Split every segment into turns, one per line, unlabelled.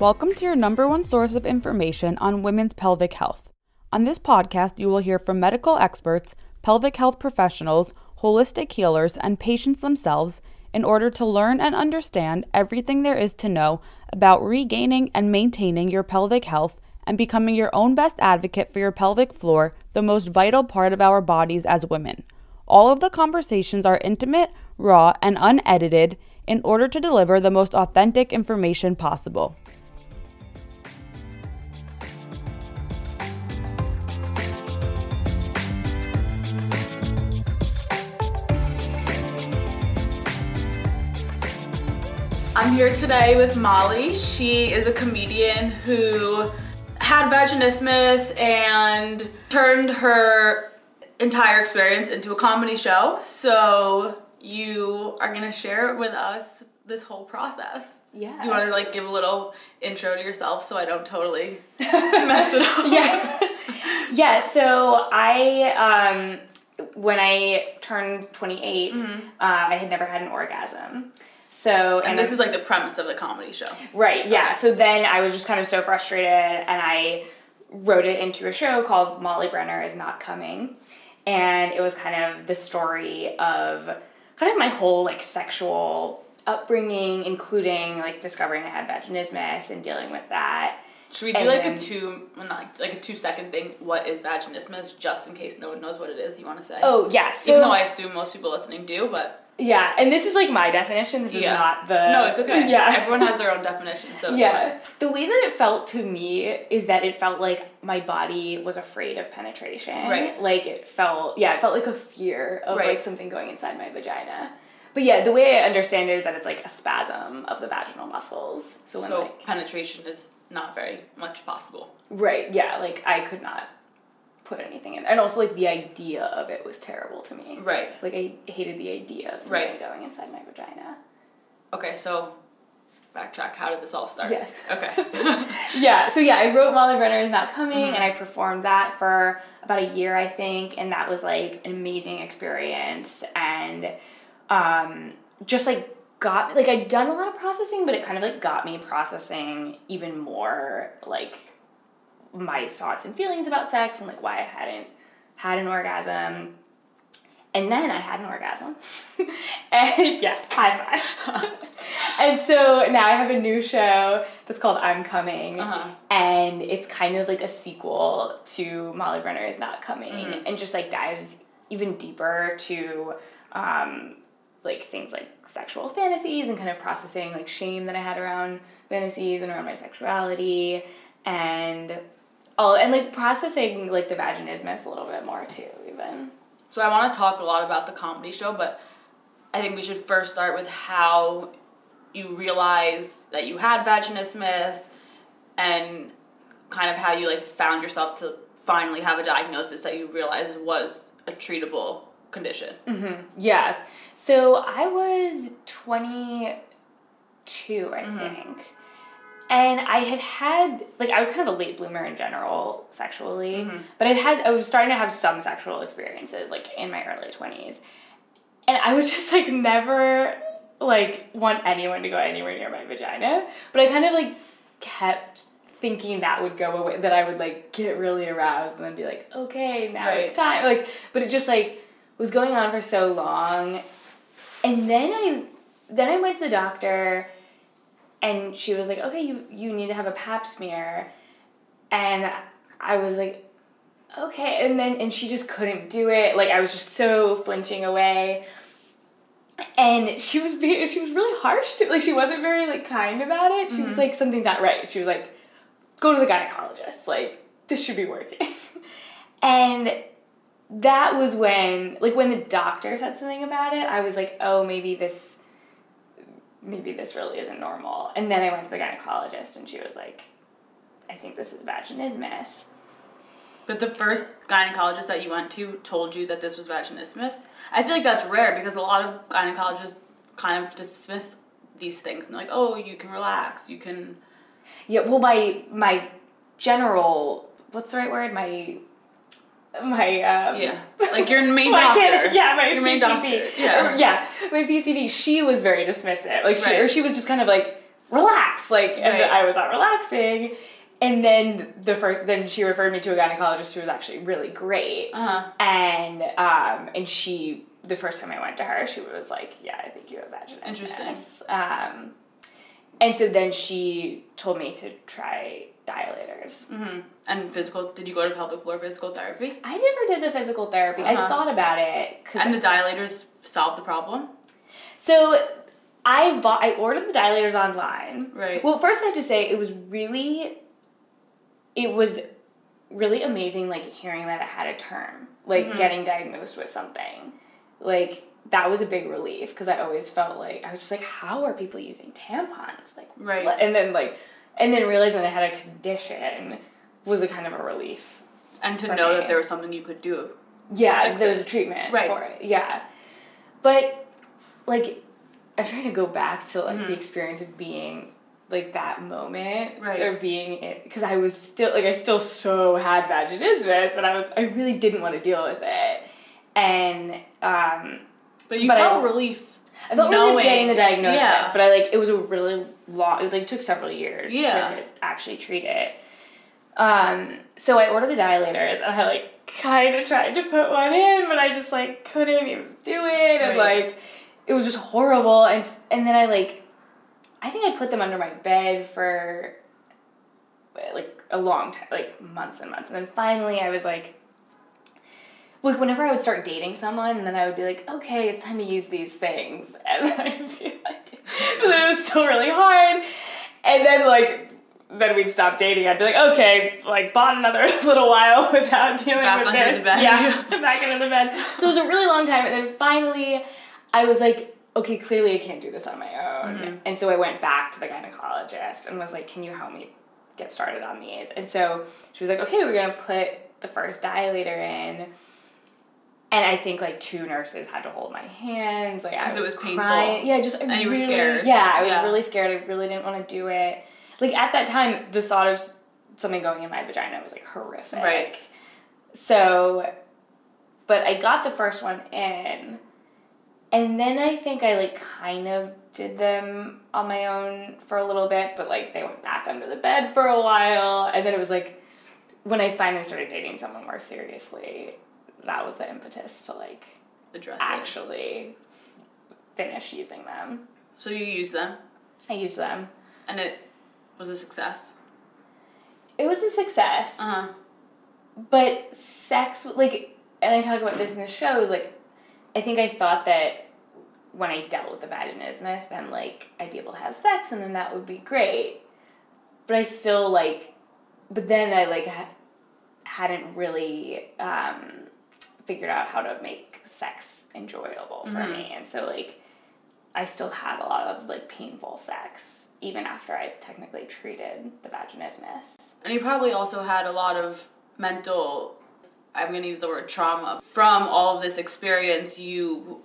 Welcome to your number one source of information on women's pelvic health. On this podcast, you will hear from medical experts, pelvic health professionals, holistic healers, and patients themselves in order to learn and understand everything there is to know about regaining and maintaining your pelvic health and becoming your own best advocate for your pelvic floor, the most vital part of our bodies as women. All of the conversations are intimate, raw, and unedited in order to deliver the most authentic information possible. I'm here today with Molly. She is a comedian who had vaginismus and turned her entire experience into a comedy show. So you are gonna share with us this whole process.
Yeah.
Do you want to like give a little intro to yourself so I don't totally mess it up?
yeah. yeah. So I, um, when I turned 28,
Mm-hmm.
um, I had never had an orgasm. So
And this
I-
is like the premise of the comedy show.
Right, yeah.
Okay.
So then I was just kind of so frustrated and I wrote it into a show called Molly Brenner is Not Coming. And it was kind of the story of kind of my whole like sexual upbringing, including like discovering I had vaginismus and dealing with that.
Should we do
And
like
then-
a two, not like a two second thing? What is vaginismus? Just in case no one knows what it is, you want to say?
Oh yeah, so
Even though I assume most people listening do, but
yeah, and this is like my definition. This is
yeah,
not the
no, it's okay.
Yeah,
everyone has their own definition, so
yeah. The way that it felt to me is that it felt like my body was afraid of penetration.
Right.
Like it felt, yeah, it felt like a fear of
Right.
like something going inside my vagina. But yeah, the way I understand it is that it's like a spasm of the vaginal muscles. So when
So
like
penetration is not very much possible.
right, yeah, like I could not put anything in, and also like the idea of it was terrible to me.
Right.
Like I hated the idea of something
Right.
going inside my vagina.
Okay, so backtrack. How did this all start?
Yeah.
Okay.
yeah, so yeah, I wrote Molly Brenner is Not Coming
Mm-hmm.
and I performed that for about a year, I think, and that was like an amazing experience and um, just like got like I'd done a lot of processing, but it kind of like got me processing even more like my thoughts and feelings about sex and like why I hadn't had an orgasm. And then I had an orgasm. and yeah, high five. and so now I have a new show that's called I'm Coming.
Uh-huh.
And it's kind of like a sequel to Molly Brenner is Not Coming
Mm-hmm.
and just like dives even deeper to um, like things like sexual fantasies and kind of processing like shame that I had around fantasies and around my sexuality and all and like processing like the vaginismus a little bit more too even.
so I want to talk a lot about the comedy show, but I think we should first start with how you realized that you had vaginismus and kind of how you like found yourself to finally have a diagnosis that you realized was a treatable condition. Mhm.
Yeah. So I was 22, I think. And I had had, like, I was kind of a late bloomer in general sexually, mm-hmm. but I'd had, I was starting to have some sexual experiences, like, in my early 20s. And I was just, like, never, like, want anyone to go anywhere near my vagina. But I kind of, like, kept thinking that would go away, that I would, like, get really aroused and then be like, okay, now it's time. Like, but it just, like, was going on for so long and then I then I went to the doctor and she was like, "Okay, you you need to have a pap smear." And I was like, "Okay." And then and she just couldn't do it. Like I was just so flinching away. And she was being, she was really harsh to like she wasn't very like kind about it. She was mm-hmm. like something's not right. She was like go to the gynecologist. Like this should be working. and that was when like when the doctor said something about it i was like oh maybe this maybe this really isn't normal and then i went to the gynecologist and she was like i think this is vaginismus
But the first gynecologist that you went to told you that this was vaginismus. I feel like that's rare because a lot of gynecologists kind of dismiss these things and they're like, oh, you can relax, you can.
yeah well my my general what's the right word my my um,
Yeah, like your main doctor.
kid- yeah, my
your main doctor. Yeah.
Or, yeah, my PCP. She was very dismissive. Like she,
Right.
or she was just kind of like, relax. Like, and
Right.
I was not relaxing. And then the first, then she referred me to a gynecologist who was actually really great.
Uh-huh.
And um, and she, the first time I went to her, she was like, "Yeah, I think you have vaginismus."
Interesting.
Um, and so then she told me to try dilators.
hmm And physical, did you go to pelvic floor physical therapy?
I never did the physical therapy. I
Uh-huh.
thought about it.
And the dilators solved the problem?
So I bought I ordered the dilators online.
Right.
Well, first I have to say it was really it was really amazing like hearing that I had a term, like
Mhm.
getting diagnosed with something. Like that was a big relief because I always felt like I was just like how are people using tampons? Like
Right.
And then like and then realizing I had a condition was a kind of a relief.
And to know
me.
that there was something you could do.
Yeah, there was a treatment
Right.
for it. Yeah, but like I'm trying to go back to like
Mhm.
the experience of being like that moment
Right.
or being it because I was still like I still so had vaginismus and I was I really didn't want to deal with it and um
But you
But I-
felt relief.
I felt really
knowing-
getting the diagnosis
Yeah.
but I like it was a really long it like took several years
Yeah.
to actually treat it um so I ordered the dilators and I like kind of tried to put one in but I just like couldn't even do it and
Right.
like it was just horrible and and then I like I think I put them under my bed for like a long time like months and months and then finally I was like like whenever I would start dating someone and then I would be like okay it's time to use these things and then I'd be like it was still really hard and then like then we'd stop dating. I'd be like, okay, like bought another little while without dealing
Back
with this.
the bed.
Yeah, back under the bed. So it was a really long time, and then finally, I was like, okay, clearly I can't do this on my own.
Mhm.
And so I went back to the gynecologist and was like, can you help me get started on these? And so she was like, okay, we're gonna put the first dilator in. And I think like two nurses had to hold my hands, like I
'Cause
was,
it was painful.
crying. Yeah, just I
And you were
really-
scared.
Yeah, I was
Yeah.
really scared. I really didn't want to do it. Like at that time, the thought of something going in my vagina was like horrific.
Right.
So, but I got the first one in, and then I think I like kind of did them on my own for a little bit, but like they went back under the bed for a while, and then it was like when I finally started dating someone more seriously, that was the impetus to like
Address it.
actually finish using them.
So you used them,
I used them.
and it was a success.
It was a success.
Uh huh.
But sex, like, and I talk about this in the shows, like, I think I thought that when I dealt with the vaginismus, then, like, I'd be able to have sex and then that would be great. But I still, like, but then I, like, ha- hadn't really um, figured out how to make sex enjoyable for
Mhm.
me. And so, like, I still had a lot of, like, painful sex even after I technically treated the vaginismus.
And you probably also had a lot of mental, I'm going to use the word trauma, from all of this experience. You,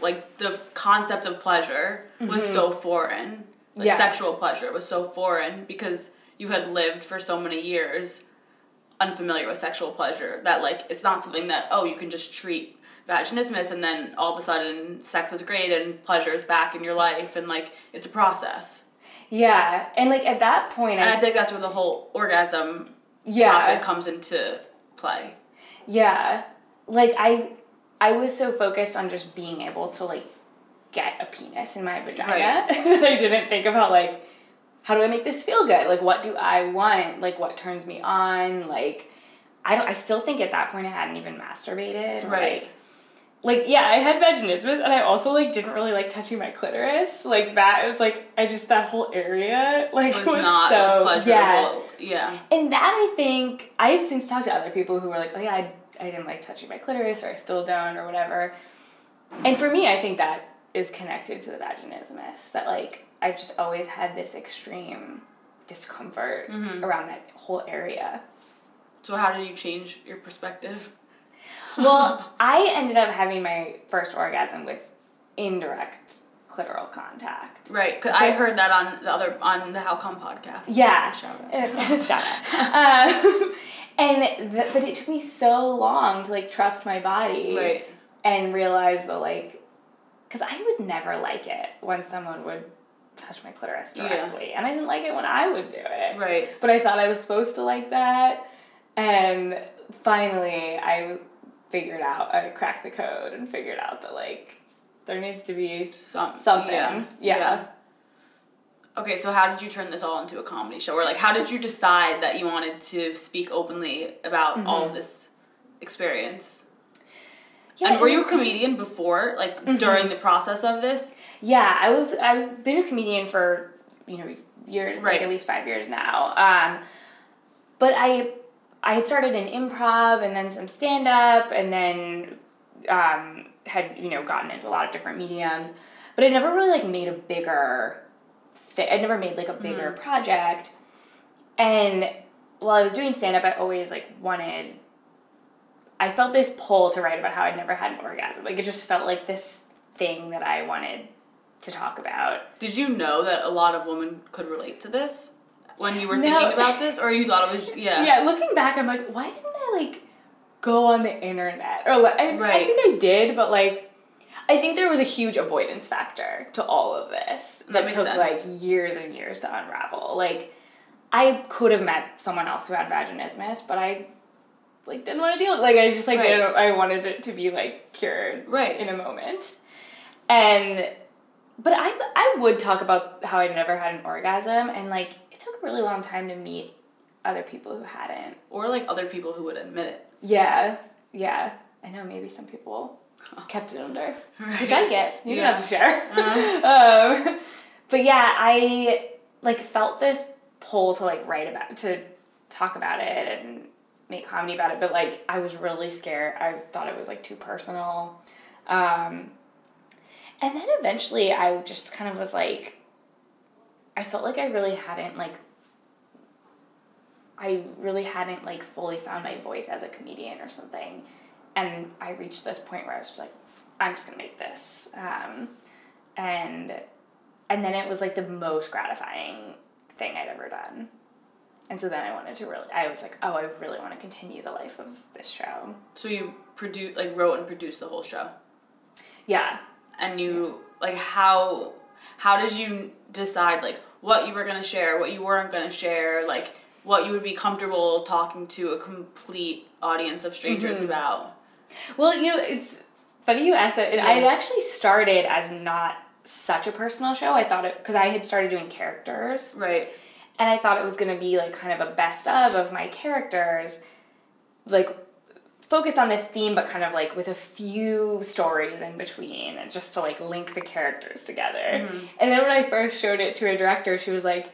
like, the concept of pleasure was so foreign. Like,
Yeah.
sexual pleasure was so foreign because you had lived for so many years unfamiliar with sexual pleasure that, like, it's not something that, oh, you can just treat vaginismus and then all of a sudden sex is great and pleasure is back in your life and, like, it's a process.
Yeah, and like at that point,
And I think that's where the whole orgasm
yeah,
comes into play.
yeah. Like I, I was so focused on just being able to like get a penis in my vagina
Right.
that I didn't think about like how do I make this feel good? Like what do I want? Like what turns me on? Like I don't. I still think at that point I hadn't even masturbated.
Right.
Like, like yeah, I had vaginismus, and I also like didn't really like touching my clitoris. Like that was like I just that whole area like
was,
was,
not
so
pleasurable.
yeah.
Yeah.
And that I think I've since talked to other people who were like, oh yeah, I, I didn't like touching my clitoris or I still don't or whatever. And for me, I think that is connected to the vaginismus. That like I've just always had this extreme discomfort
Mhm.
around that whole area.
So how did you change your perspective?
Well, I ended up having my first orgasm with indirect clitoral contact.
Right, because I heard that on the other on the How Come podcast.
Yeah.
Shout out.
Shout out. Um, and th- but it took me so long to like trust my body.
Right.
and realize that like because i would never like it when someone would touch my clitoris
Yeah.
directly. And I didn't like it when I would do it.
Right.
But I thought I was supposed to like that. And finally, I figured out, I cracked the code and figured out that, like, there needs to be
Some,
something.
Yeah.
Yeah.
Okay, so how did you turn this all into a comedy show? Or like how did you decide that you wanted to speak openly about mm-hmm. all this experience?
Yeah,
and were you a comedian before, like mm-hmm. during the process of this?
Yeah, I was. I've been a comedian for you know years, like
Right.
at least five years now. Um, but I, I had started in improv and then some stand up and then um, had you know gotten into a lot of different mediums, but I never really like made a bigger thing. I never made like a bigger project, and while I was doing stand up, I always like wanted. I felt this pull to write about how I'd never had an orgasm. Like it just felt like this thing that I wanted to talk about.
Did you know that a lot of women could relate to this when you were
No.
thinking about this? Or you thought it was, yeah.
Yeah, looking back, I'm like, why didn't I like go on the internet? Or like, I, I think I did, but like, I think there was a huge avoidance factor to all of this
That
that, took
sense.
like years and years to unravel. Like, I could have met someone else who had vaginismus, but I like didn't want to deal with. Like, I just like
Right.
I wanted it to be like cured
Right.
in a moment, and. But I, I would talk about how I'd never had an orgasm, and like it took a really long time to meet other people who hadn't.
Or like other people who would admit it.
Yeah, yeah. I know maybe some people kept it under,
Right.
which I get. You
Yeah.
don't have to share.
Uh-huh.
um, but yeah, I like felt this pull to like write about to talk about it and make comedy about it, but like I was really scared. I thought it was like too personal. Um, and then eventually I just kind of was like I felt like I really hadn't like I really hadn't like fully found my voice as a comedian or something. And I reached this point where I was just like, I'm just gonna make this. Um, and and then it was like the most gratifying thing I'd ever done. And so then I wanted to really I was like, oh, I really want to continue the life of this show.
So you produced, like wrote and produced the whole show.
Yeah.
And you like how how did you decide like what you were going to share what you weren't going to share like what you would be comfortable talking to a complete audience of strangers
Mm-hmm.
about
Well, you know, it's funny you asked that.
Yeah.
I actually started as not such a personal show. I thought it because I had started doing characters.
right
and I thought it was gonna be like kind of a best of of my characters, like focused on this theme, but kind of like with a few stories in between, and just to like link the characters together. Mm-hmm. And then when I first showed it to a director, she was like.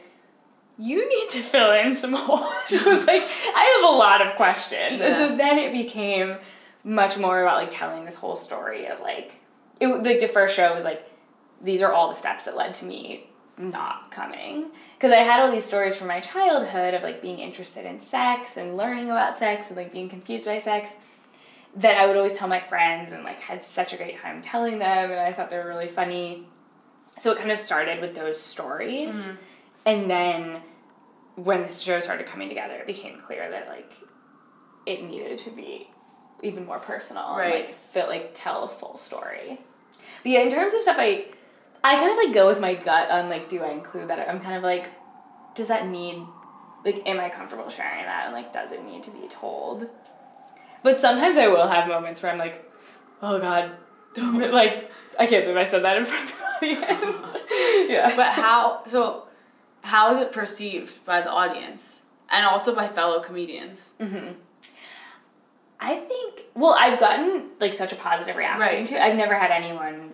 You need to fill in some holes. she was like, I have a lot of questions. And so then it became much more about like telling this whole story of like, it like the first show was like, these are all the steps that led to me not coming. Because i had all these stories from my childhood of like being interested in sex and learning about sex and like being confused by sex that i would always tell my friends and like had such a great time telling them and i thought they were really funny. So it kind of started with those stories. Mm-hmm. And then when the show started coming together it became clear that like it needed to be even more personal and,
Right.
like feel like tell a full story. But yeah in terms of stuff i I kind of like go with my gut on like, do I include that? I'm kind of like, does that need, like, am I comfortable sharing that? And like, does it need to be told? But sometimes I will have moments where I'm like, oh god, don't, like, I can't believe I said that in front of an audience. yeah.
but how so how is it perceived by the audience and also by fellow comedians mm-hmm.
I think, well, I've gotten like such a positive reaction
Right.
to it. I've never had anyone,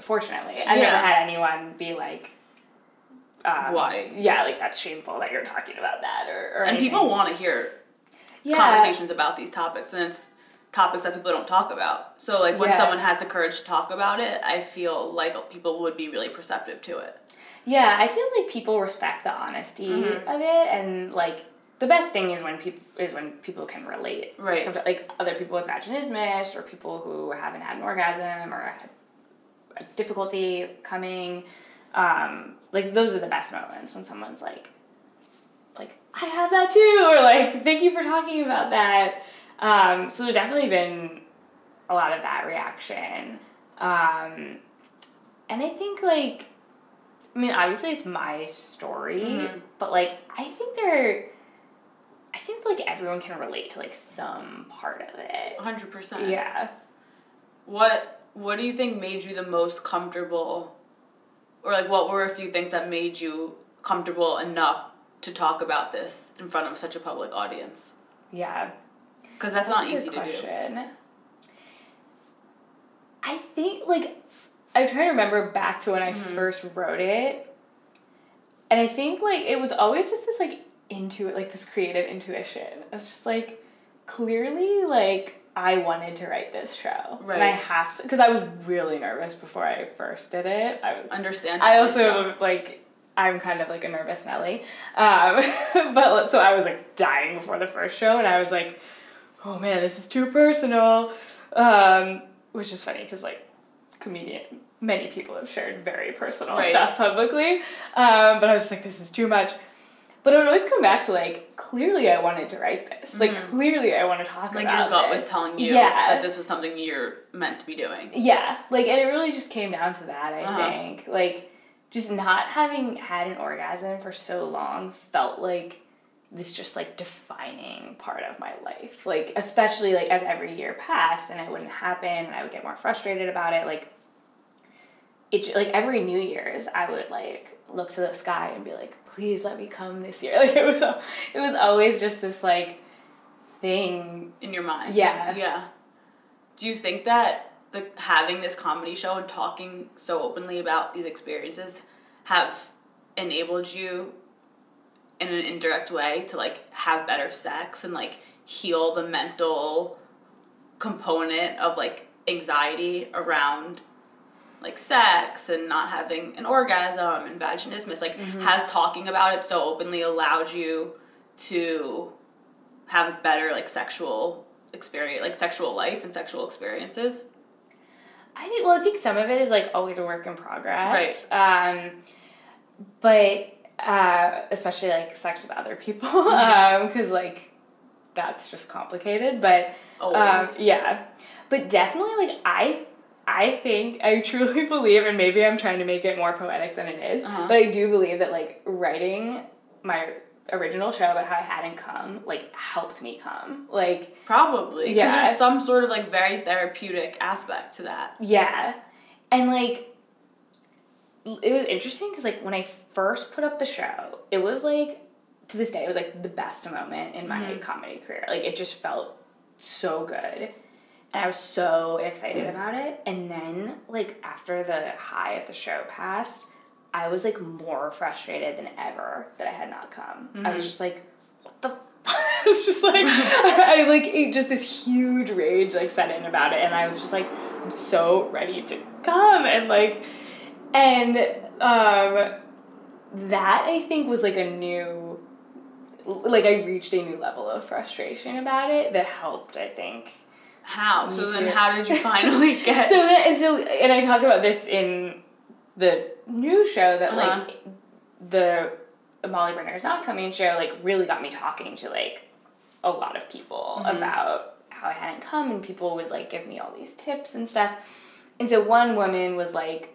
fortunately, I've
Yeah.
never had anyone be like, um,
Why?
Yeah, like that's shameful that you're talking about that or, or
and
anything.
people want to hear
yeah.
conversations about these topics and it's topics that people don't talk about so like when
Yeah.
someone has the courage to talk about it i feel like people would be really perceptive to it
Yeah, I feel like people respect the honesty
Mhm.
of it, and like the best thing is when people is when people can relate.
Right.
Like other people with vaginismus, or people who haven't had an orgasm, or had difficulty coming. Um, like those are the best moments when someone's like, like I have that too, or like thank you for talking about that. Um, so there's definitely been a lot of that reaction, um, and I think like I mean, obviously it's my story,
Mhm.
but like I think there, I think like everyone can relate to like some part of it.
100%.
Yeah.
What what do you think made you the most comfortable or like what were a few things that made you comfortable enough to talk about this in front of such a public audience?
Yeah.
Cuz that's,
That's
not easy to do.
I think like I'm trying to remember back to when I
Mhm.
first wrote it. And I think like it was always just this like into like this creative intuition. It's just like clearly like I wanted to write this show. And I have to because I was really nervous before I first did it. I
Understand.
I also like I'm kind of like a nervous Nelly, um, but so I was like dying before the first show, and I was like, oh man, this is too personal, um, which is funny because like comedian many people have shared very personal
Right.
stuff publicly, um, but I was just like, this is too much. But it would always come back to like clearly I wanted to write this, like
Mhm.
clearly I want to talk
like
about Like,
your gut
this.
was telling you
yeah.
that this was something you're meant to be doing.
Yeah, like, and it really just came down to that, I
Uh-huh.
think. Like, just not having had an orgasm for so long felt like this just like defining part of my life. Like, especially like as every year passed and it wouldn't happen and I would get more frustrated about it. Like, it like every New Year's, I would like look to the sky and be like, please let me come this year. Like, it was, it was always just this like thing
in your mind.
Yeah.
Yeah. Do you think that the having this comedy show and talking so openly about these experiences have enabled you in an indirect way to like have better sex and like heal the mental component of like anxiety around like sex and not having an orgasm and vaginismus like has talking about it so openly allowed you to have a better like sexual experience like sexual life and sexual experiences
I think well, I think some of it is like always a work in progress. Right. Um, but uh, especially like sex with other people, because like that's just complicated. But um,
always
yeah, but definitely like I. I think I truly believe, and maybe I'm trying to make it more poetic than it is,
Uh-huh.
but I do believe that like writing my original show about how I hadn't come like helped me come. Like
probably because
Yeah.
there's some sort of like very therapeutic aspect to that
Yeah. And like it was interesting because like when I first put up the show, it was like to this day it was like the best moment in my
Mhm.
comedy career. Like it just felt so good. And I was so excited about it. And then like after the high of the show passed, I was like more frustrated than ever that I had not come. I was just like, what the I was just like I like it, just this huge rage like set in about it and I was just like I'm so ready to come and like and um that I think was like a new like I reached a new level of frustration about it that helped I think
how
Me
so then how did you finally get
so that and so and I talk about this in the new show that
Uh-huh.
like the Molly Brenner's not coming show like really got me talking to like a lot of people
Mhm.
about how I hadn't come and people would like give me all these tips and stuff. And so one woman was like,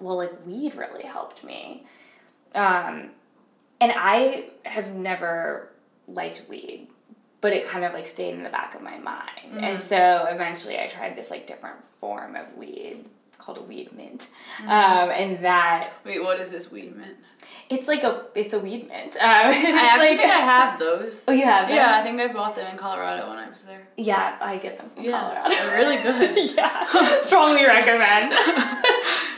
well like weed really helped me. Um and I have never liked weed, but it kind of like stayed in the back of my mind. And
Mhm.
so eventually I tried this like different form of weed called a weed mint.
Mhm.
Um, and that
wait what is this weed mint
it's like a it's a weed mint. Um,
i actually
like,
think i have those
Oh, you have them?
yeah i think i bought them in colorado when i was there
Yeah, I get them from
Yeah,
Colorado.
they're really good.
yeah, strongly recommend.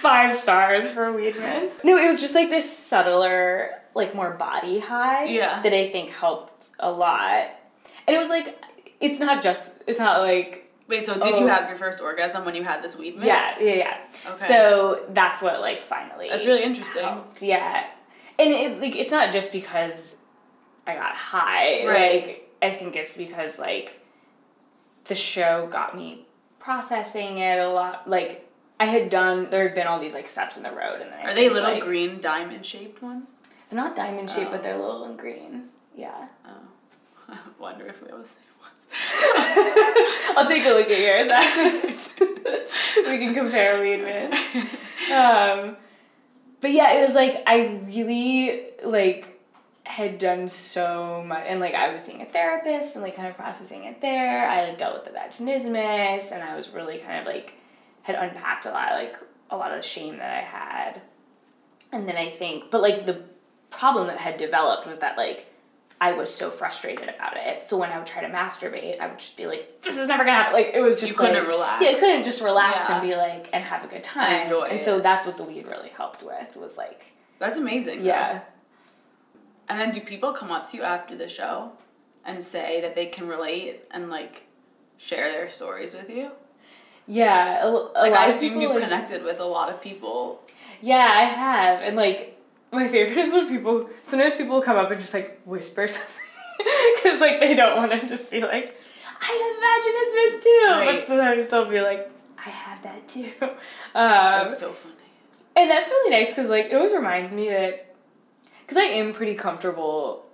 Five stars for weed mints. No, it was just like this subtler, like more body high.
Yeah.
That I think helped a lot, and it was like, it's not just, it's not like,
wait so did
Oh.
you have your first orgasm when you had this weed mint
yeah, yeah, yeah.
okay
So that's what like finally.
that's really interesting
helped. Yeah, and it like it's not just because I got high.
Right.
Like I think it's because like the show got me processing it a lot. Like I had done, there had been all these like steps in the road, and then I
are they
think,
little
like,
green diamond shaped ones
They're not diamond shaped,
Oh.
but they're little and green. Yeah.
oh i wonder if we have the same ones
I'll take a look at yours after we can compare weed mint. Um, but yeah, it was like I really like had done so much and like I was seeing a therapist and like kind of processing it there. I like dealt with the vaginismus and I was really kind of like had unpacked a lot like a lot of the shame that I had. And then I think but like the problem that had developed was that like I was so frustrated about it. So when I would try to masturbate, I would just be like, "This is never gonna happen." Like it was just
You couldn't
like-
relax.
Yeah, I couldn't just relax
Yeah.
and be like and have a good time.
enjoy
And
it.
so that's what the weed really helped with was like,
That's amazing. though.
yeah,
And then do people come up to you after the show and say that they can relate and like share their stories with you?
yeah. A, a
Like I assume
people,
you've
like-
connected with a lot of people.
Yeah, I have, and like my favorite is when people sometimes people come up and just like whisper something because like they don't want to just be like, I have vaginismus too,
Right.
but sometimes they'll be like, I have that too. Um,
That's so funny.
And that's really nice because like it always reminds me that because I am pretty comfortable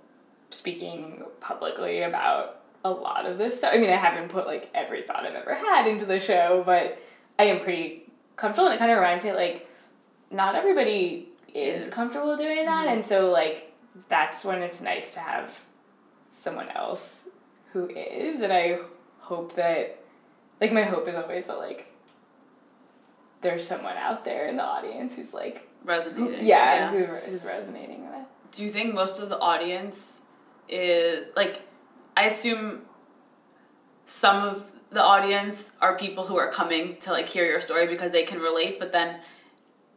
speaking publicly about a lot of this stuff. I mean, I haven't put like every thought I've ever had into the show, but I am pretty comfortable, and it kind of reminds me like not everybody is
Is.
comfortable doing that,
Mhm.
and so like that's when it's nice to have someone else who is, and I hope that like my hope is always that like there's someone out there in the audience who's like
Resonating.
yeah, Who, who's resonating with it.
Do you think most of the audience is like I assume some of the audience are people who are coming to like hear your story because they can relate, but then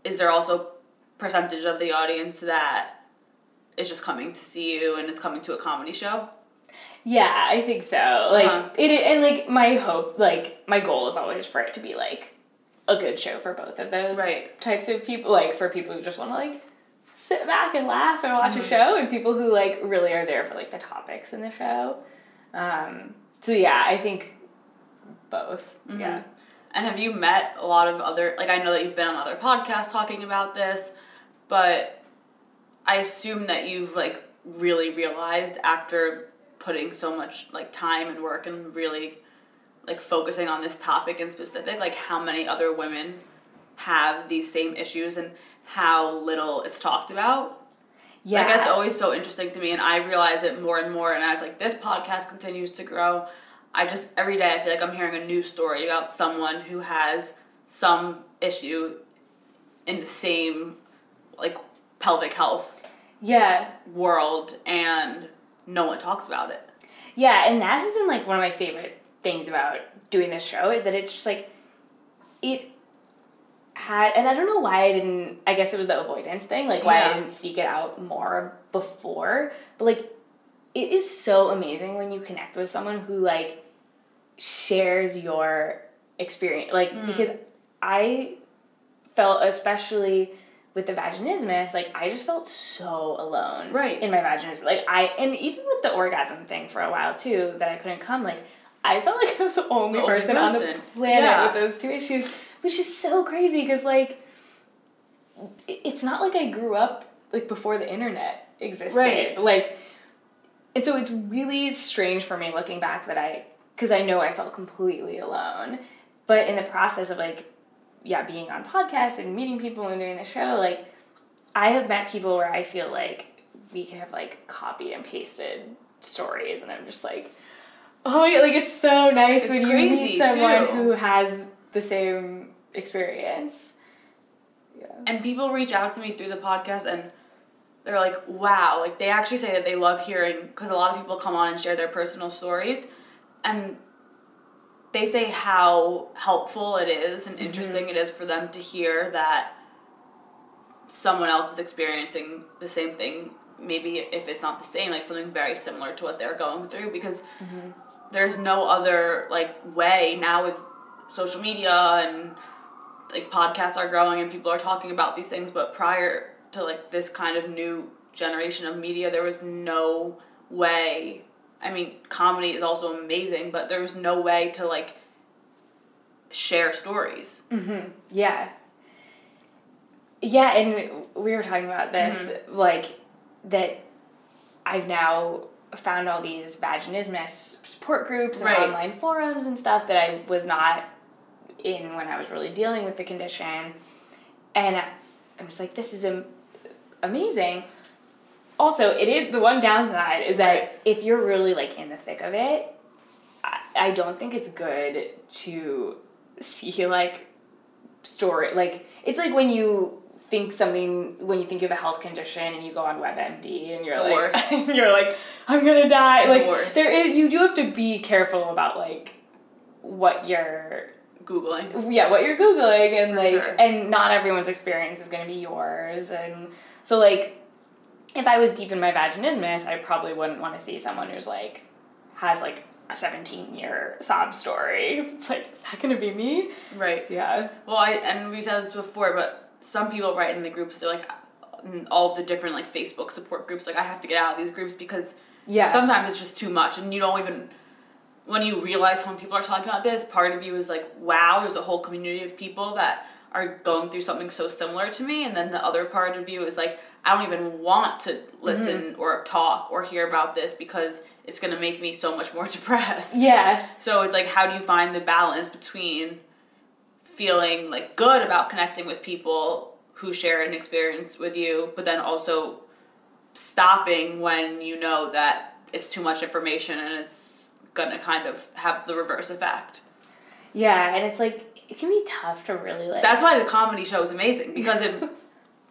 is there also percentage of the audience that is just coming to see you and it's coming to a comedy show?
Yeah, I think so. Like
Uh-huh.
it, and like my hope, like my goal is always for it to be like a good show for both of those
Right.
types of people. Like for people who just want to like sit back and laugh and watch
Mhm.
a show, and people who like really are there for like the topics in the show. Um, so yeah, I think both.
Mhm.
Yeah.
And have you met a lot of other like I know that you've been on other podcasts talking about this, but I assume that you've like really realized after putting so much like time and work and really like focusing on this topic in specific, like how many other women have these same issues and how little it's talked about.
Yeah.
Like that's always so interesting to me and I realize it more and more and as like this podcast continues to grow, I just every day I feel like I'm hearing a new story about someone who has some issue in the same like pelvic health
yeah.
world and no one talks about it.
Yeah, and that has been like one of my favorite things about doing this show is that it's just like it had and I don't know why I didn't I guess it was the avoidance thing, like why
Yeah.
I didn't seek it out more before. But like it is so amazing when you connect with someone who like shares your experience like
Mm.
because I felt especially with the vaginismus, like I just felt so alone
Right.
in my vaginismus. Like I and even with the orgasm thing for a while too, that I couldn't come, like I felt like I was the only,
The only
person, on the planet
Yeah.
with those two issues, which is so crazy because like it's not like I grew up like before the internet existed.
Right.
Like and so it's really strange for me looking back that I because I know I felt completely alone. But in the process of like yeah, being on podcasts and meeting people and doing the show, like I have met people where I feel like we have like copied and pasted stories and I'm just like oh my God, like it's so nice
It's
when you meet someone
too.
who has the same experience. Yeah.
And people reach out to me through the podcast and they're like, wow, like they actually say that they love hearing because a lot of people come on and share their personal stories and they say how helpful it is and mm-hmm. interesting it is for them to hear that someone else is experiencing the same thing maybe if it's not the same like something very similar to what they're going through because mm-hmm. there's no other like way now with social media and like podcasts are growing and people are talking about these things but prior to like this kind of new generation of media there was no way i mean comedy is also amazing but there's no way to like share stories
Mm-hmm. Yeah. Yeah, and we were talking about this, like, that I've now found all these vaginismus support groups and
Right.
online forums and stuff that I was not in when I was really dealing with the condition. And I'm just like, this is am- amazing. Also, it is the one downside is that if you're really like in the thick of it, I, I don't think it's good to see like story like it's like when you think something when you think you have a health condition and you go on WebMD and you're
The
like you're like I'm gonna die
The
like
worst.
there is you do have to be careful about like what you're
Googling.
yeah what you're googling and
For
like
sure.
and not everyone's experience is going to be yours and so like if i was deep in my vaginismus i probably wouldn't want to see someone who's like has like a 17 year sob story it's like is that to be me
Right.
yeah
Well, I and we said this before, but some people write in the groups. They're like, all the different like Facebook support groups. Like, I have to get out of these groups because
yeah
sometimes it's just too much, and you don't even. When you realize when people are talking about this, part of you is like, "Wow, there's a whole community of people that are going through something so similar to me," and then the other part of you is like, "I don't even want to listen mm-hmm. or talk or hear about this because it's gonna make me so much more depressed."
yeah
So it's like, how do you find the balance between feeling like good about connecting with people who share an experience with you, but then also stopping when you know that it's too much information and it's gonna kind of have the reverse effect.
yeah and it's like it can be tough to really like
That's why the comedy show is amazing because it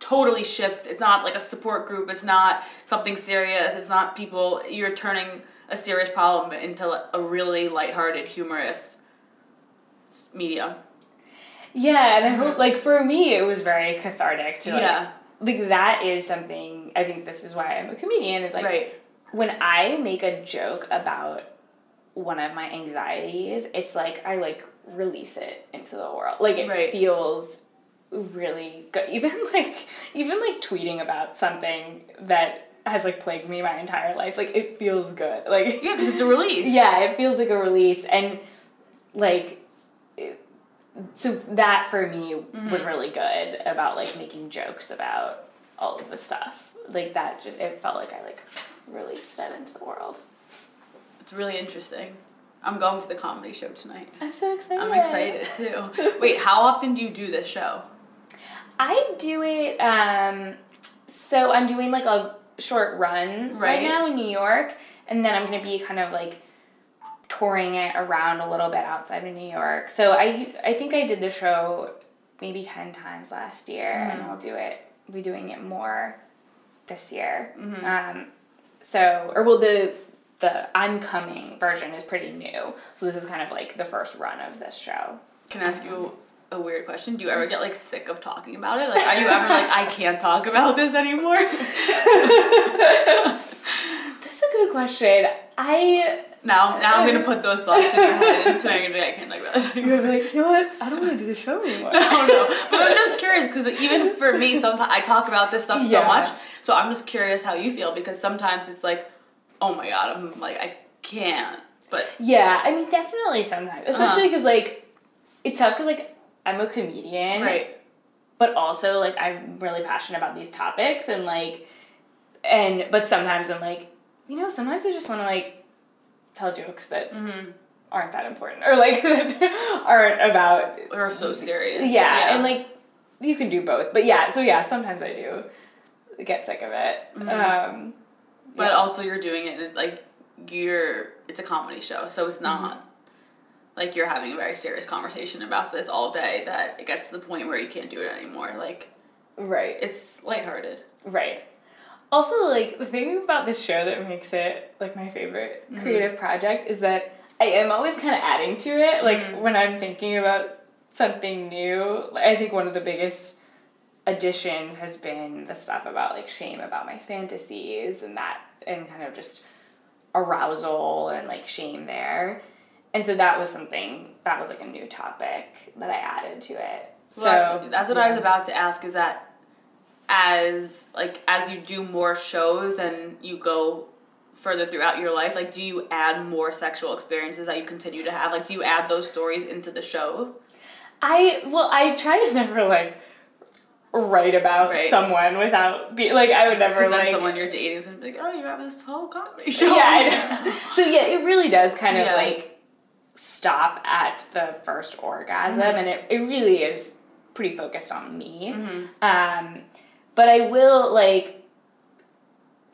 totally shifts. It's not like a support group. It's not something serious. It's not people. You're turning a serious problem into a really lighthearted, humorous medium.
yeah and i hope mm-hmm. like for me it was very cathartic to like
yeah.
like that is something i think this is why i'm a comedian is like
right.
when I make a joke about one of my anxieties, it's like I like release it into the world. Like it
Right.
feels really good. Even like even like tweeting about something that has like plagued me my entire life, like it feels good. Like
Yeah, because it's a release.
yeah, it feels like a release and like it- so that for me mm-hmm. was really good about like making jokes about all of the stuff. Like that just it felt like I like released it into the world.
It's really interesting. I'm going to the comedy show tonight.
I'm so excited.
I'm excited too. Wait, how often do you do this show?
I do it um so I'm doing like a short run right,
Right.
now in New York and then I'm going to be kind of like touring it around a little bit outside of New York. So I I think I did the show maybe 10 times last year and I'll do it be doing it more this year. Um so or well the the I'm coming version is pretty new. So this is kind of like the first run of this show.
Can I ask you a weird question? Do you ever get like sick of talking about it? Like, are you ever like, I can't talk about this anymore?
That's a good question. I
now, now I'm gonna put those thoughts in your head, and tonight I'm gonna be like, I can't talk about this anymore.
You're gonna be like, you know what? I don't want to do the show anymore.
I don't know, but I'm just curious because even for me, sometimes I talk about this stuff so much. So I'm just curious how you feel because sometimes it's like, oh my god, I'm like I can't. But
Yeah, I mean, definitely sometimes, uh-huh. especially because like, it's tough because like I'm a comedian,
right,
But also like I'm really passionate about these topics and like, and but sometimes I'm like, you know, sometimes I just want to like tell jokes that
mm-hmm.
aren't that important or like that aren't about
or so serious.
yeah, and like you can do both but yeah so yeah sometimes i do get sick of it
Mm-hmm.
um
But
yeah.
also you're doing it like you're it's a comedy show, so it's not
Mm-hmm.
Like you're having a very serious conversation about this all day that it gets to the point where you can't do it anymore. Like
right
it's lighthearted.
right also like the thing about this show that makes it like my favorite
Mm-hmm.
creative project is that i am always kind of adding to it like
Mm-hmm.
when i'm thinking about something new i think one of the biggest additions has been the stuff about like shame about my fantasies and that and kind of just arousal and like shame there and so that was something that was like a new topic that i added to it
Well,
so
that's, that's what I was about to ask. Is that as like as you do more shows and you go further throughout your life, like do you add more sexual experiences that you continue to have? Like do you add those stories into the show?
I well, I try to never like write about
Right.
someone without be like I would never
then
like
someone you're dating is gonna be like, oh, you have this whole comedy show.
yeah. I know. So yeah, it really does kind of
Yeah.
like stop at the first orgasm,
Mhm.
and it it really is pretty focused on me.
Mm-hmm.
Um, but I will like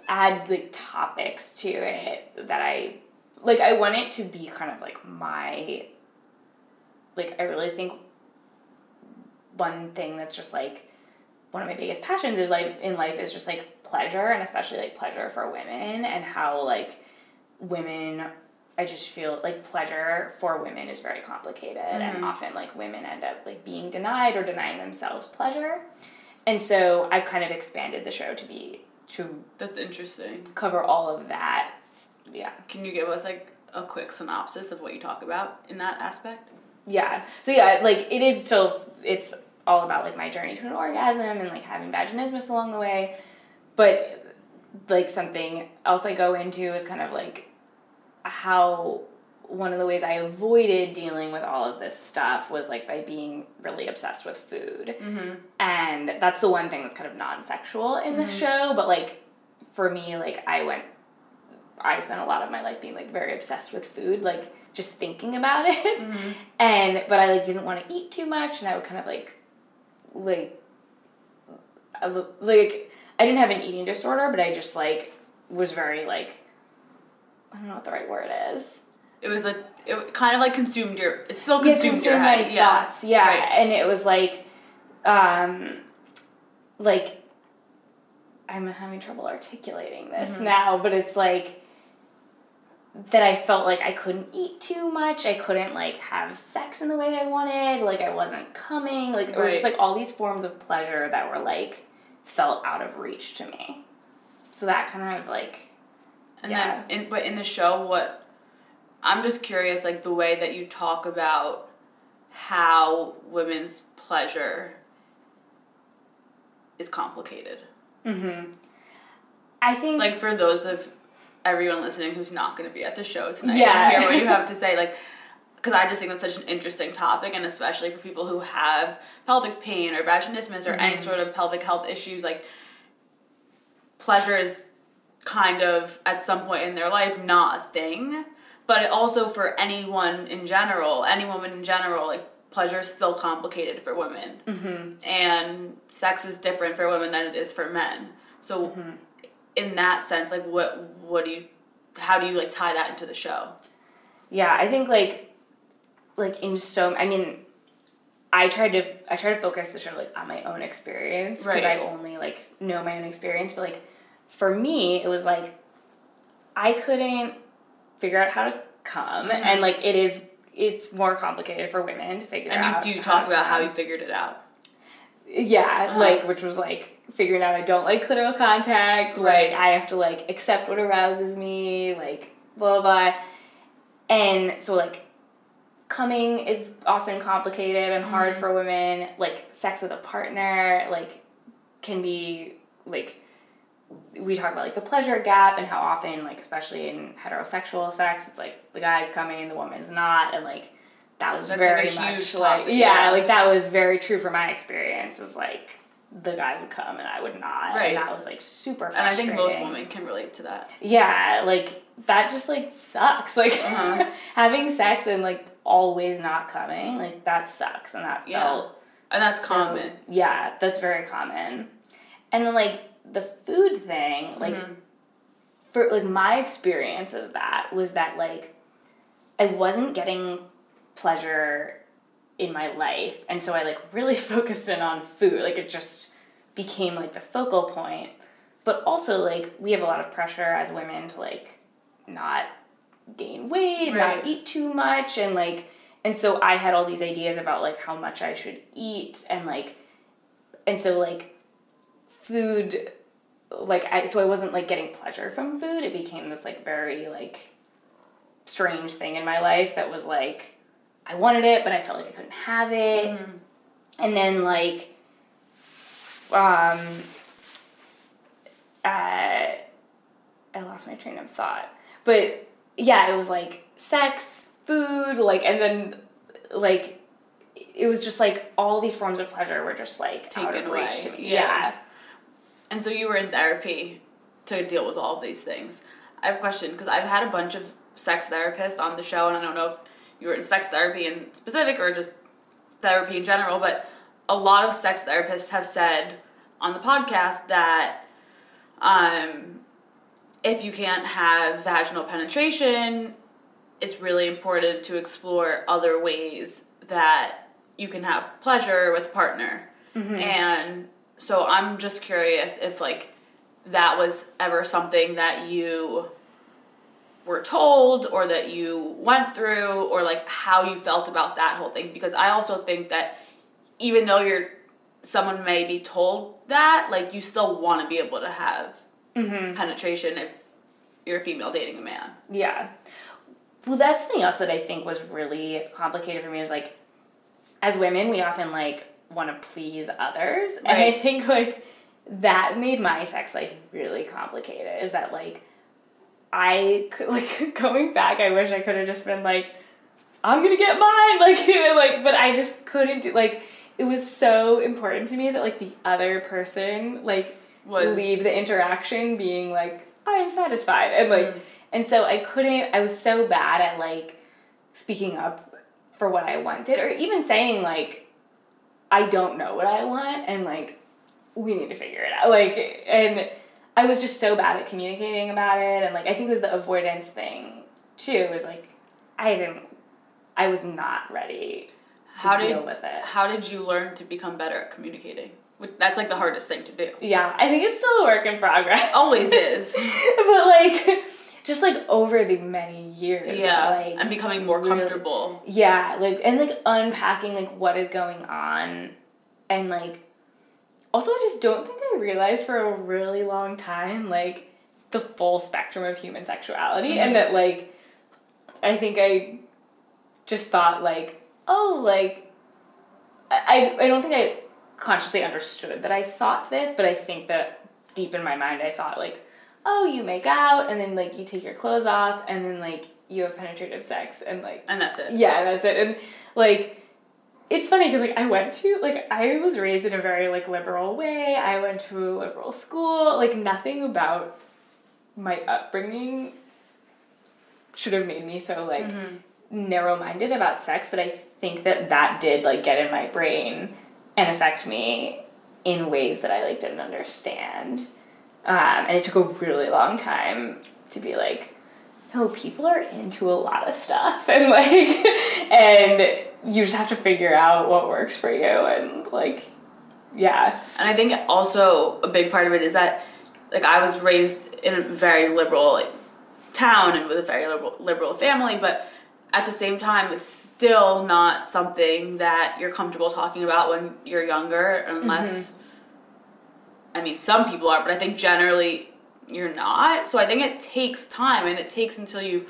add like topics to it that I like. I want it to be kind of like my like. I really think one thing that's just like one of my biggest passions is like in life is just like pleasure and especially like pleasure for women and how like women I just feel like pleasure for women is very complicated
Mm-hmm.
and often like women end up like being denied or denying themselves pleasure. And so I've kind of expanded the show to be to
That's interesting.
cover all of that. Yeah.
Can you give us like a quick synopsis of what you talk about in that aspect?
Yeah. So yeah, like it is still it's all about like my journey to an orgasm and like having vaginismus along the way. But like something else I go into is kind of like how one of the ways I avoided dealing with all of this stuff was like by being really obsessed with food.
Mm-hmm.
And that's the one thing that's kind of non-sexual in the show, but like for me like I went I spent a lot of my life being like very obsessed with food, like just thinking about it. And but I like didn't want to eat too much and I would kind of like like like I didn't have an eating disorder, but I just like was very like I don't know what the right word is.
It was like it kind of like consumed your. It still
Yeah,
consumed your head. yeah.
thoughts. Yeah,
Right.
and it was like, um, like I'm having trouble articulating this
Mm-hmm.
now, but it's like that I felt like I couldn't eat too much. I couldn't like have sex in the way I wanted. Like I wasn't coming. Like it was just like all these forms of pleasure that were like felt out of reach to me. So that kind of like
And
Yeah.
then, in, but in the show, what I'm just curious, like the way that you talk about how women's pleasure is complicated.
mm-hmm. I think
Like for those of everyone listening who's not going to be at the show tonight,
Yeah.
hear what you have to say, like. Because I just think that's such an interesting topic, and especially for people who have pelvic pain or vaginismus or any
Mm-hmm.
sort of pelvic health issues, like pleasure is kind of at some point in their life not a thing but also for anyone in general any woman in general like pleasure is still complicated for women
mm-hmm.
and sex is different for women than it is for men so
Mm-hmm.
in that sense like what what do you how do you like tie that into the show
Yeah, I think like like in so I mean I tried to I try to focus the show like on my own experience because
Right.
I only like know my own experience, but like for me it was like I couldn't figure out how to come
Mhm.
and like it is it's more complicated for women to figure out.
and you do talk
to
about how you figured it out
Yeah,
Uh-huh.
like which was like figuring out I don't like clitoral contact.
Right.
Like I have to like accept what arouses me. Like blah blah. blah. And so like coming is often complicated and hard
Mhm.
for women. Like sex with a partner like can be like we talk about like the pleasure gap and how often like especially in heterosexual sex it's like the guy's coming the woman's not and like that was
That's, like,
very
a
much
huge
like yeah,
yeah.
like that was very true for my experience. It was like the guy would come and I would not,
Right.
and that was like super.
and i think most women can relate to that
Yeah, like that just like sucks. Like
Uh-huh.
having sex and like always not coming, like that sucks, and that
Yeah.
felt
and that's
so-
common
Yeah, that's very common. And then like the food thing, like
Mhm.
for like my experience of that was that like I wasn't getting pleasure in my life and so I like really focused in on food like it just became like the focal point but also like we have a lot of pressure as women to like not gain weight
Right.
not eat too much and like and so I had all these ideas about like how much I should eat and like and so like food like I so I wasn't like getting pleasure from food. It became this like very like strange thing in my life that was like I wanted it, but I felt like I couldn't have it.
Mhm.
And then like um uh I lost my train of thought. But yeah, it was like sex, food, like and then like it was just like all these forms of pleasure were just like out
Taken
of reach
away,
to me.
yeah.
yeah.
And so you were in therapy to deal with all of these things. I have a question because I've had a bunch of sex therapists on the show, and I don't know if you were in sex therapy in specific or just therapy in general, but a lot of sex therapists have said on the podcast that um, if you can't have vaginal penetration, it's really important to explore other ways that you can have pleasure with a partner.
Mm-hmm.
And so I'm just curious if like that was ever something that you were told or that you went through or like how you felt about that whole thing because I also think that even though you're someone may be told that like you still want to be able to have
Mm-hmm.
penetration if you're a female dating a man.
Yeah. Well, that's something else that I think was really complicated for me is like, as women, we often like want to please others. And I think like that made my sex life really complicated is that like, I could, like going back, I wish I could have just been like, I'm gonna get mine, like, like, but I just couldn't do, like, it was so important to me that like the other person, like,
Was
leave the interaction being like I am satisfied and like
Mm.
and so I couldn't I was so bad at like speaking up for what I wanted or even saying like I don't know what I want and like we need to figure it out like and I was just so bad at communicating about it and like I think it was the avoidance thing too was like I didn't I was not ready to
how
deal
did
with it.
how did you learn to become better at communicating? Which, that's like the hardest thing to do.
Yeah, I think it's still a work in progress.
Always is.
but like just like over the many years
yeah,
like
and becoming more
really-
comfortable.
yeah like and like unpacking like what is going on and like also i just don't think i realized for a really long time like the full spectrum of human sexuality
Mhm.
and that like i think i just thought like oh like I, I don't think i consciously understood that i thought this but i think that deep in my mind i thought like oh you make out and then like you take your clothes off and then like you have penetrative sex and like
And that's it.
yeah, that's it. And like, it's funny because like I went to like I was raised in a very like liberal way. I went to a liberal school. Like nothing about my upbringing should have made me so like mm-hmm. narrow minded about sex. But I think that that did like get in my brain and affect me in ways that I like didn't understand. Um, and it took a really long time to be like, no, people are into a lot of stuff, and like, and you just have to figure out what works for you, and like, yeah,
And I think also a big part of it is that, like, I was raised in a very liberal like, town and with a very liberal, liberal family, but at the same time, it's still not something that you're comfortable talking about when you're younger, unless. I mean, some people are, but I think generally you're not. So I think it takes time, and it takes until you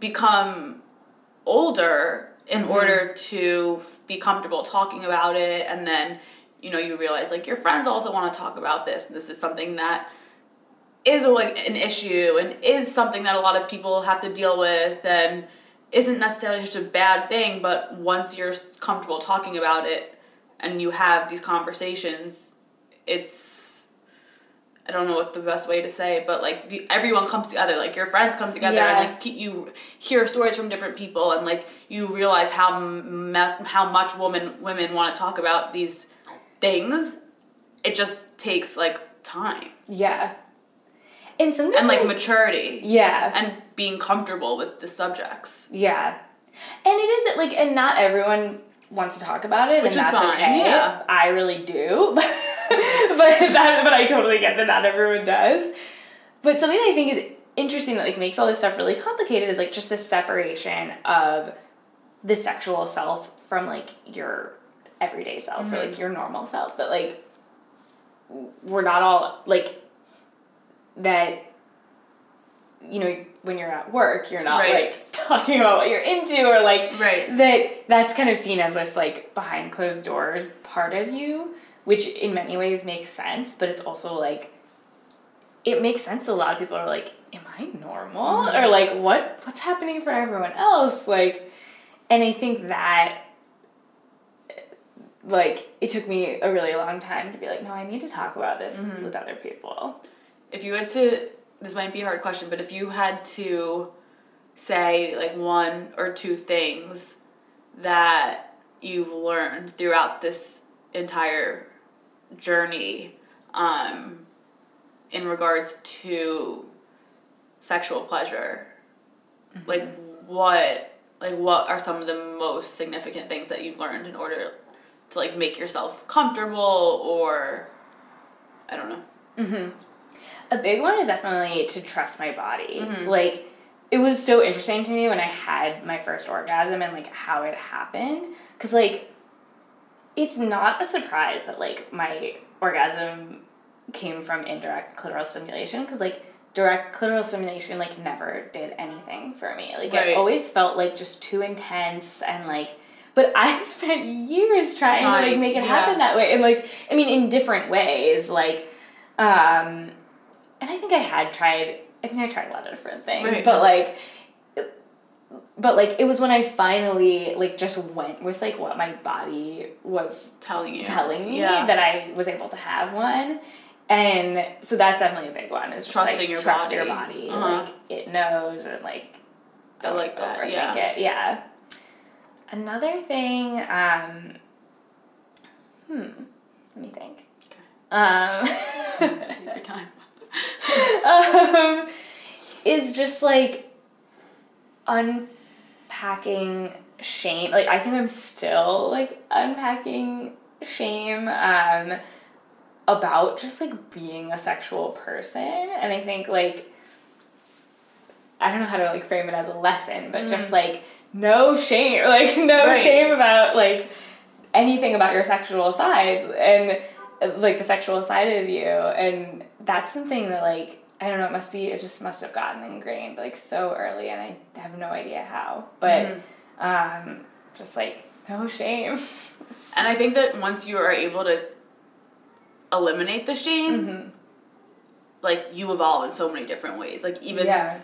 become older in mm-hmm. order to be comfortable talking about it. And then you know you realize like your friends also want to talk about this. This is something that is like an issue and is something that a lot of people have to deal with and isn't necessarily such a bad thing. But once you're comfortable talking about it and you have these conversations it's I don't know what the best way to say but like the, everyone comes together, like your friends come together,
Yeah.
and like you hear stories from different people, and like you realize how how much women women want to talk about these things. It just takes like time
yeah, and something
and like maturity
yeah,
and being comfortable with the subjects.
yeah, and it is like, and not everyone wants to talk about it,
Which
and
is
that's
fine,
okay.
yeah.
I really do, but that, but I totally get that not everyone does. But something that I think is interesting that like makes all this stuff really complicated is like just the separation of the sexual self from like your everyday self or like mm-hmm. your normal self. That like we're not all like that. You know, when you're at work, you're not
Right.
like talking about what you're into or like
Right.
that that's kind of seen as this like behind closed doors part of you which in many ways makes sense but it's also like it makes sense a lot of people are like am i normal? Mm-hmm. Or like what what's happening for everyone else? Like and i think that like it took me a really long time to be like no i need to talk about this mm-hmm. with other people.
If you had to, this might be a hard question, but if you had to say like one or two things that you've learned throughout this entire journey um, in regards to sexual pleasure. Mm-hmm. Like what like what are some of the most significant things that you've learned in order to like make yourself comfortable or I don't know. Mm-hmm.
A big one is definitely to trust my body. Mm-hmm. Like it was so interesting to me when I had my first orgasm and like how it happened cuz like it's not a surprise that like my orgasm came from indirect clitoral stimulation cuz like direct clitoral stimulation like never did anything for me. Like
Right.
it always felt like just too intense and like but I spent years trying, to like make it
yeah.
happen that way and like I mean in different ways like um and I think I had tried I think I tried a lot of different things
Right.
but like but like it was when I finally like just went with like what my body was
Telling you.
telling me
Yeah.
that I was able to have one. And so that's definitely a big one is just
Trusting
like
your
trust your
body.
body.
Uh-huh.
Like it knows and like
I
don't
like that,
overthink
yeah.
it. Yeah. Another thing, um hmm, let me think. Um
Take your time.
um, is just like unpacking shame. Like I think I'm still like unpacking shame um, about just like being a sexual person, and I think like I don't know how to like frame it as a lesson, but just like no shame, like no
Right.
shame about like anything about your sexual side and like the sexual side of you and that's something that like i don't know it must be it just must have gotten ingrained like so early and i have no idea how but um just like no shame
And I think that once you are able to eliminate the shame,
Mm-hmm.
like you evolve in so many different ways. Like even
yeah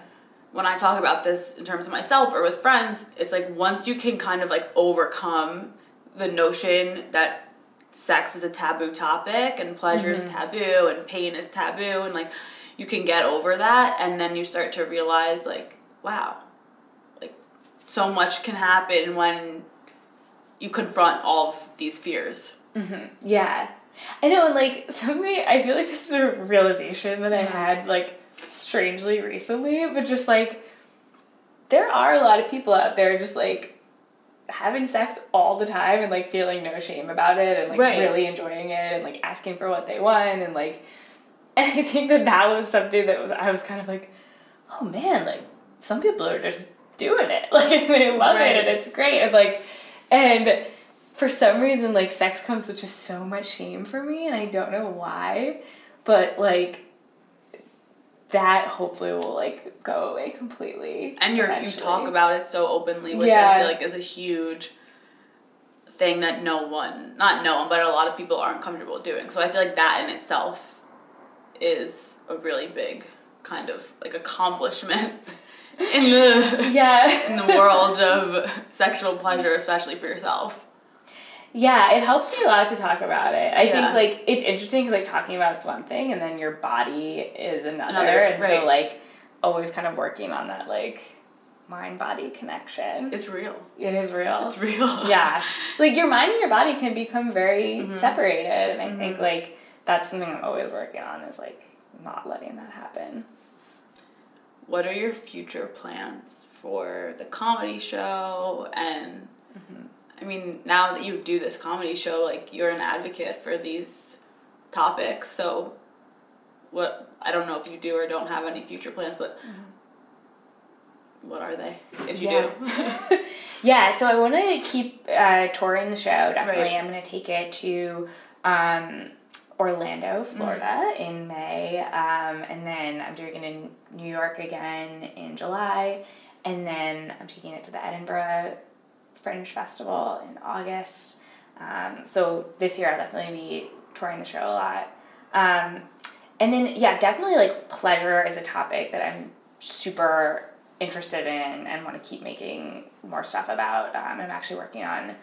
when I talk about this in terms of myself or with friends, it's like once you can kind of like overcome the notion that sex is a taboo topic and pleasure is taboo and pain is taboo and like you can get over that and then you start to realize like wow like so much can happen when you confront all of these fears mm-hmm.
Yeah. I know, and like something I feel like this is a realization that I mm-hmm. had like strangely recently, but just like there are a lot of people out there just like having sex all the time and like feeling no shame about it and like
Right.
really enjoying it and like asking for what they want and like and I think that that was something that was I was kind of like oh man like some people are just doing it. Like they love
Right.
it and it's great. And like and for some reason like sex comes with just so much shame for me and I don't know why but like that hopefully will like go away completely
and you're you talk about it so openly which i feel like is a huge thing that no one not no one but a lot of people aren't comfortable doing. So i feel like that in itself is a really big kind of like accomplishment in the
yeah
in the world of sexual pleasure especially for yourself
Yeah, it helps me a lot to talk about it. I
Yeah.
think like it's interesting because like talking about it's one thing, and then your body is another,
Another,
and
right.
so like always kind of working on that like mind body connection.
it's real
it is real.
it's real
yeah, like your mind and your body can become very
Mm-hmm.
separated, and I think like that's something I'm always working on is like not letting that happen.
what are your future plans for the comedy show and i mean now that you do this comedy show like you're an advocate for these topics so what i don't know if you do or don't have any future plans but what are they if you
Yeah.
do
Yeah, so I want to keep uh, touring the show. Definitely,
Right.
I'm going to take it to um, Orlando,
Mm-hmm.
Florida, in May, um, and then I'm doing it in New York again in July, and then I'm taking it to the Edinburgh Fringe Festival in August. Um, so this year I'll definitely be touring the show a lot. Um, and then yeah, definitely like pleasure is a topic that I'm super interested in and want to keep making more stuff about. Um, I'm actually working on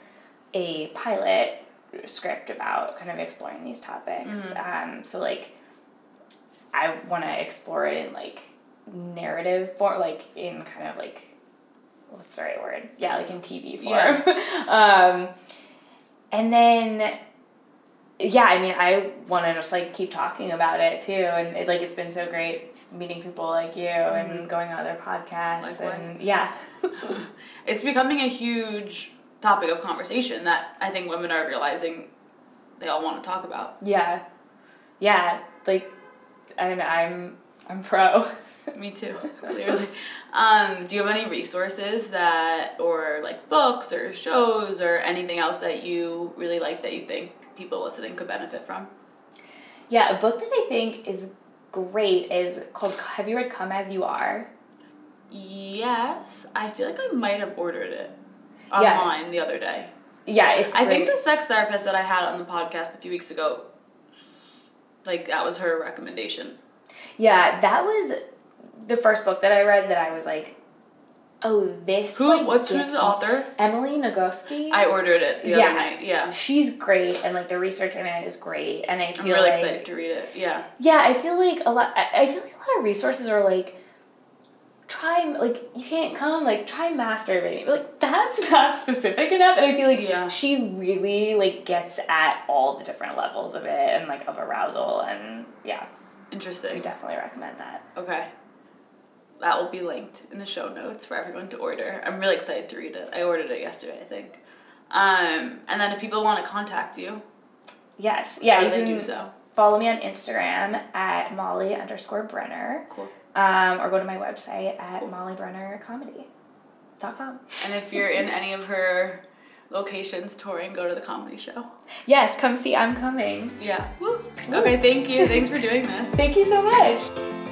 a pilot script about kind of exploring these topics. Um, so like, I want to explore it in like narrative form, like in kind of like what's the right word? Yeah, like in TV form. um, and then yeah, I mean, I want to just like keep talking about it too, and it, like it's been so great meeting people like you and going on other podcasts,
Likewise.
and yeah,
It's becoming a huge topic of conversation that I think women are realizing they all want to talk about.
yeah, yeah, like, and I'm I'm pro.
Me too, clearly. um, do you have any resources that, or like books or shows or anything else that you really like that you think people listening could benefit from?
yeah, a book that I think is great is called. Have you read Come as You Are?
Yes, I feel like I might have ordered it
Yeah.
online the other day.
Yeah, it's.
I think the sex therapist that I had on the podcast a few weeks ago, like that was her recommendation.
Yeah, that was the first book that I read that I was like, oh, this.
Who?
like,
what's who's the author?
Emily Nagoski.
I ordered it the
Yeah.
other night. Yeah,
She's great, and like the research in it is great, and I feel like.
I'm really
like
excited to read it. Yeah,
yeah, I feel like a lot. I feel like a lot of resources are like try like you can't come like try masturbating like that's not specific enough and i feel like
Yeah.
she really like gets at all the different levels of it and like of arousal and yeah
Interesting.
i definitely recommend that
Okay. That will be linked in the show notes for everyone to order. I'm really excited to read it. I ordered it yesterday, I think. Um, and then if people want to contact you,
yes yeah you
they
can
do so?
follow me on instagram at molly underscore brenner
Cool.
Um, or go to my website at mollybrennercomedy.com
And if you're in any of her locations touring, go to the comedy show.
yes come see i'm coming
Yeah. Woo. Okay, thank you. Thanks for doing this.
thank you so much